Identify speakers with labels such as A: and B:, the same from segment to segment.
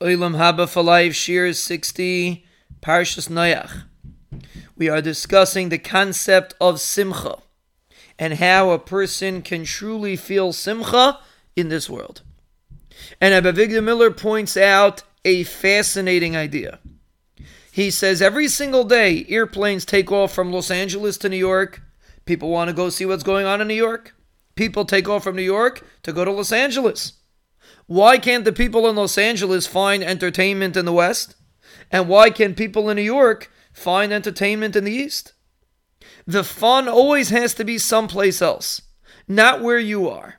A: Olam Haba for Life, Shiur 60, Parshas Noach. We are discussing the concept of Simcha and how a person can truly feel Simcha in this world. And Avigdor Miller points out a fascinating idea. He says every single day airplanes take off from Los Angeles to New York. People want to go see what's going on in New York. People take off from New York to go to Los Angeles. Why can't the people in Los Angeles find entertainment in the West? And why can people in New York find entertainment in the East? The fun always has to be someplace else, not where you are.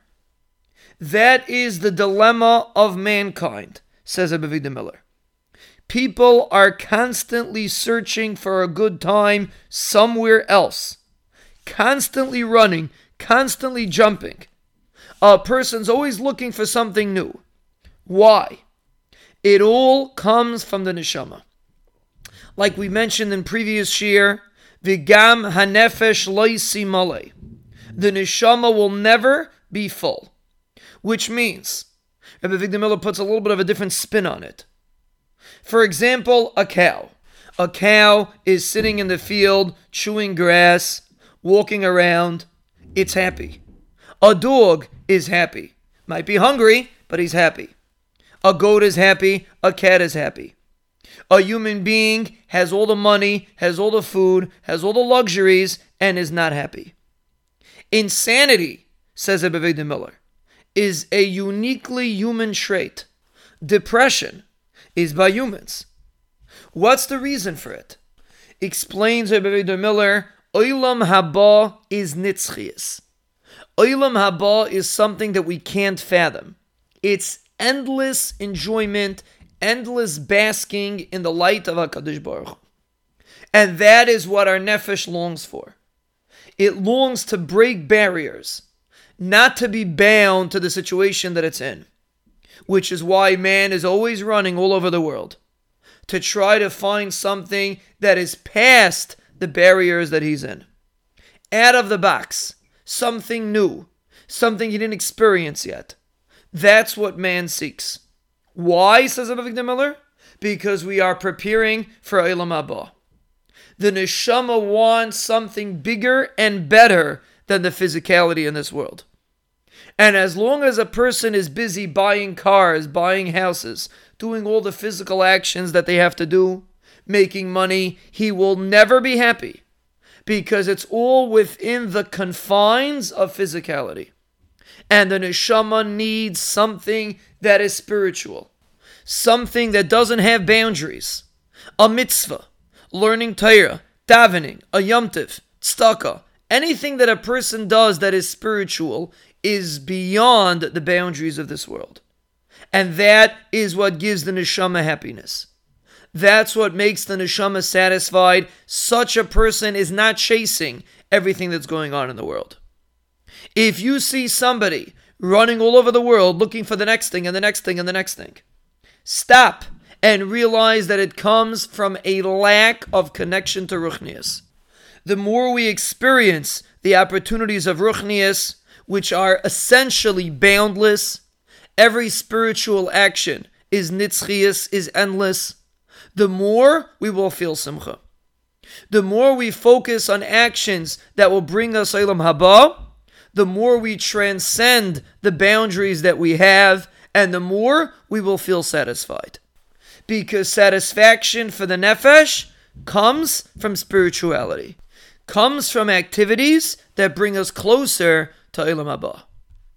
A: That is the dilemma of mankind, says Avigdor Miller. People are constantly searching for a good time somewhere else, constantly running, constantly jumping. A person's always looking for something new. Why? It all comes from the neshama. Like we mentioned in previous year, Vigam hanefesh loisi male. The neshama will never be full. Which means, Rabbi Avigdor Miller puts a little bit of a different spin on it. For example, a cow. A cow is sitting in the field, chewing grass, walking around. It's happy. A dog is happy. Might be hungry, but he's happy. A goat is happy. A cat is happy. A human being has all the money, has all the food, has all the luxuries, and is not happy. Insanity, says Avigdor Miller, is a uniquely human trait. Depression is by humans. What's the reason for it? Explains Avigdor Miller, Oilam haba is nitzchias. Oilam haba is something that we can't fathom. It's endless enjoyment, endless basking in the light of HaKadosh Baruch And that is what our nefesh longs for. It longs to break barriers, not to be bound to the situation that it's in. Which is why man is always running all over the world to try to find something that is past the barriers that he's in. Out of the box, something new, something he didn't experience yet. That's what man seeks. Why, says Abba Miller? Because we are preparing for Eilam Haba. The neshama wants something bigger and better than the physicality in this world. And as long as a person is busy buying cars, buying houses, doing all the physical actions that they have to do, making money, he will never be happy because it's all within the confines of physicality. And the neshama needs something that is spiritual, something that doesn't have boundaries. A mitzvah, learning Torah, davening, a yomtiv, tzedakah, anything that a person does that is spiritual is beyond the boundaries of this world. And that is what gives the neshama happiness. That's what makes the neshama satisfied. Such a person is not chasing everything that's going on in the world. If you see somebody running all over the world looking for the next thing and the next thing and the next thing, stop and realize that it comes from a lack of connection to Ruchnias. The more we experience the opportunities of Ruchnias, which are essentially boundless, every spiritual action is nitzchias, is endless, the more we will feel simcha. The more we focus on actions that will bring us Eilam Haba, the more we transcend the boundaries that we have, and the more we will feel satisfied. Because satisfaction for the nefesh comes from spirituality, comes from activities that bring us closer to Eilam Haba.